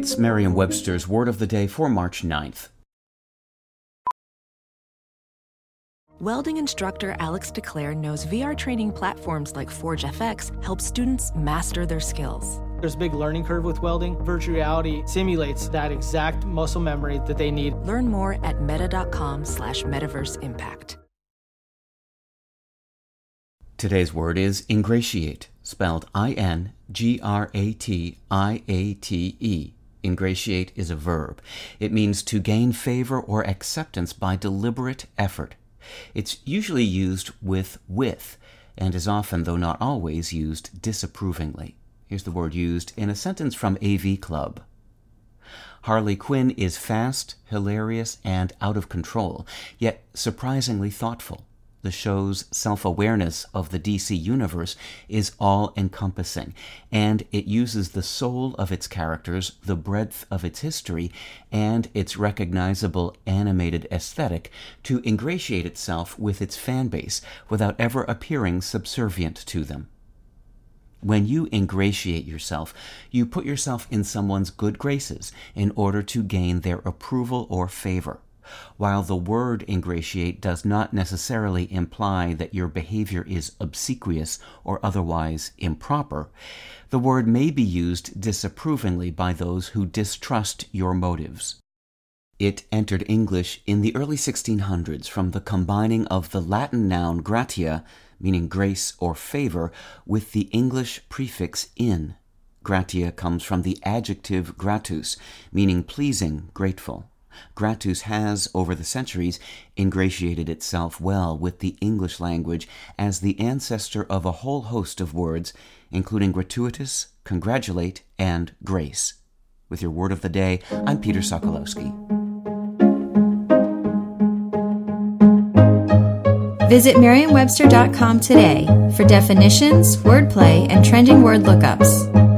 That's Merriam Webster's Word of the Day for March 9th. Welding instructor Alex DeClaire knows VR training platforms like Forge FX help students master their skills. There's a big learning curve with welding. Virtual reality simulates that exact muscle memory that they need. Learn more at meta.com slash metaverse impact. Today's word is ingratiate, spelled I N G R A T I A T E. Ingratiate is a verb. It means to gain favor or acceptance by deliberate effort. It's usually used with with, and is often, though not always, used disapprovingly. Here's the word used in a sentence from AV Club. Harley Quinn is fast, hilarious, and out of control, yet surprisingly thoughtful. The show's self awareness of the DC universe is all encompassing, and it uses the soul of its characters, the breadth of its history, and its recognizable animated aesthetic to ingratiate itself with its fan base without ever appearing subservient to them. When you ingratiate yourself, you put yourself in someone's good graces in order to gain their approval or favor. While the word ingratiate does not necessarily imply that your behavior is obsequious or otherwise improper, the word may be used disapprovingly by those who distrust your motives. It entered English in the early 1600s from the combining of the Latin noun gratia, meaning grace or favor, with the English prefix in. Gratia comes from the adjective gratus, meaning pleasing, grateful. Gratus has, over the centuries, ingratiated itself well with the English language as the ancestor of a whole host of words, including gratuitous, congratulate, and grace. With your word of the day, I'm Peter Sokolowski. Visit Merriam-Webster.com today for definitions, wordplay, and trending word lookups.